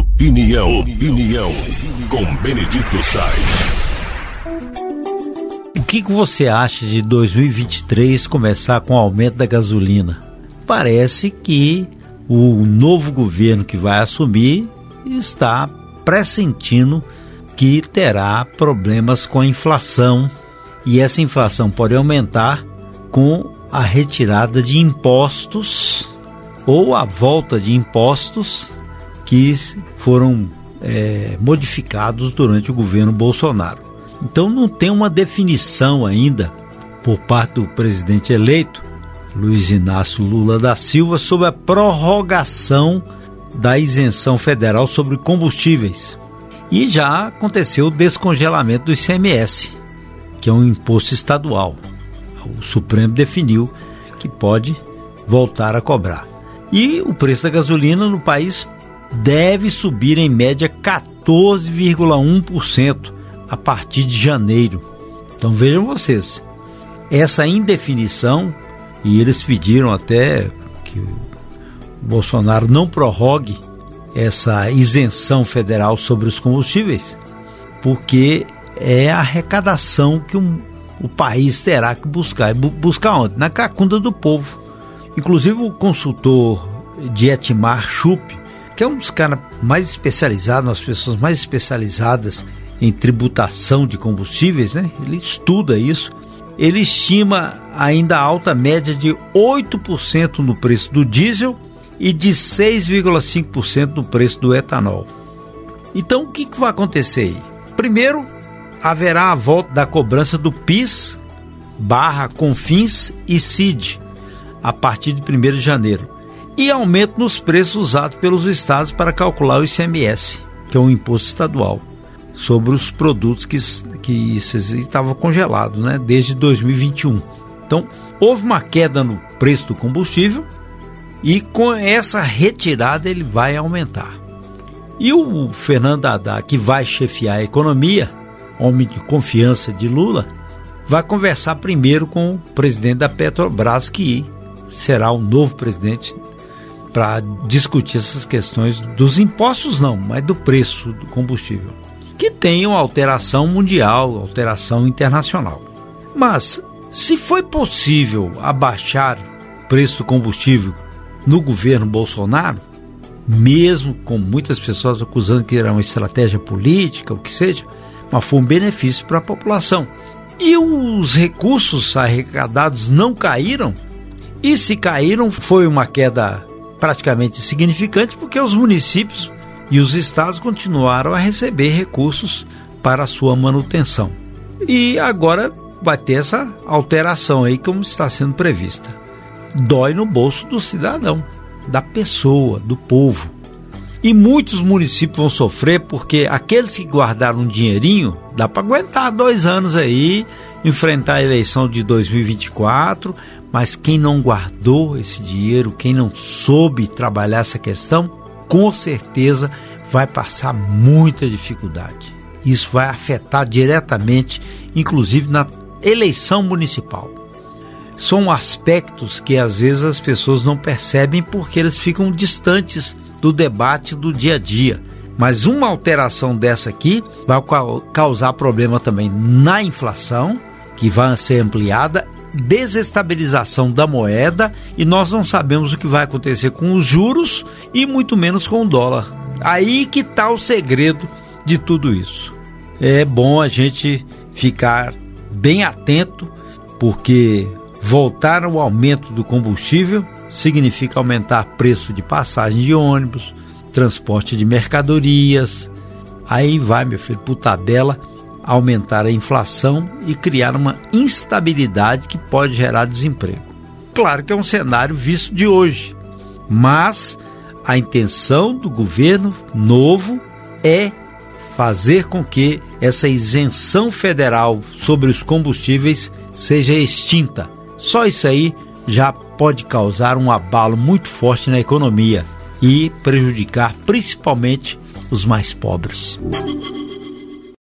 Opinião, opinião, com Benedito Sainz. O que, que você acha de 2023 começar com o aumento da gasolina? Parece que o novo governo que vai assumir está pressentindo que terá problemas com a inflação e essa inflação pode aumentar com a retirada de impostos ou a volta de impostos que foram é, modificados durante o governo Bolsonaro. Então não tem uma definição ainda por parte do presidente eleito Luiz Inácio Lula da Silva sobre a prorrogação da isenção federal sobre combustíveis. E já aconteceu o descongelamento do ICMS, que é um imposto estadual. O Supremo definiu que pode voltar a cobrar. E o preço da gasolina no país deve subir em média 14,1% a partir de janeiro. Então vejam vocês, essa indefinição e eles pediram até que o Bolsonaro não prorrogue essa isenção federal sobre os combustíveis, porque é a arrecadação que um, o país terá que buscar. Buscar onde? Na cacunda do povo. Inclusive o consultor Dietmar Schupp, que é um dos caras mais especializados, as pessoas mais especializadas em tributação de combustíveis, né? Ele estuda isso ele estima ainda alta média de 8% no preço do diesel e de 6,5% no preço do etanol. Então, o que, que vai acontecer aí? Primeiro, haverá a volta da cobrança do PIS barra Confins e CID a partir de 1 de janeiro e aumento nos preços usados pelos estados para calcular o ICMS, que é um imposto estadual sobre os produtos que, que estavam congelados né, desde 2021. Então, houve uma queda no preço do combustível e com essa retirada ele vai aumentar. E o Fernando Haddad, que vai chefiar a economia, homem de confiança de Lula, vai conversar primeiro com o presidente da Petrobras, que será o novo presidente, para discutir essas questões dos impostos, não, mas do preço do combustível que tenham alteração mundial, alteração internacional. Mas, se foi possível abaixar o preço do combustível no governo Bolsonaro, mesmo com muitas pessoas acusando que era uma estratégia política, o que seja, mas foi um benefício para a população. E os recursos arrecadados não caíram, e se caíram, foi uma queda praticamente significante, porque os municípios e os estados continuaram a receber recursos para a sua manutenção. E agora vai ter essa alteração aí como está sendo prevista. Dói no bolso do cidadão, da pessoa, do povo. E muitos municípios vão sofrer porque aqueles que guardaram um dinheirinho, dá para aguentar dois anos aí, enfrentar a eleição de 2024, mas quem não guardou esse dinheiro, quem não soube trabalhar essa questão, com certeza vai passar muita dificuldade. Isso vai afetar diretamente, inclusive na eleição municipal. São aspectos que às vezes as pessoas não percebem porque eles ficam distantes do debate do dia a dia. Mas uma alteração dessa aqui vai causar problema também na inflação, que vai ser ampliada, desestabilização da moeda e nós não sabemos o que vai acontecer com os juros e muito menos com o dólar. Aí que está o segredo de tudo isso. É bom a gente ficar bem atento, porque voltar ao aumento do combustível significa aumentar preço de passagem de ônibus, transporte de mercadorias. Aí vai, meu filho, por tabela, aumentar a inflação e criar uma instabilidade que pode gerar desemprego. Claro que é um cenário visto de hoje, mas a intenção do governo novo é fazer com que essa isenção federal sobre os combustíveis seja extinta. Só isso aí já pode causar um abalo muito forte na economia e prejudicar principalmente os mais pobres.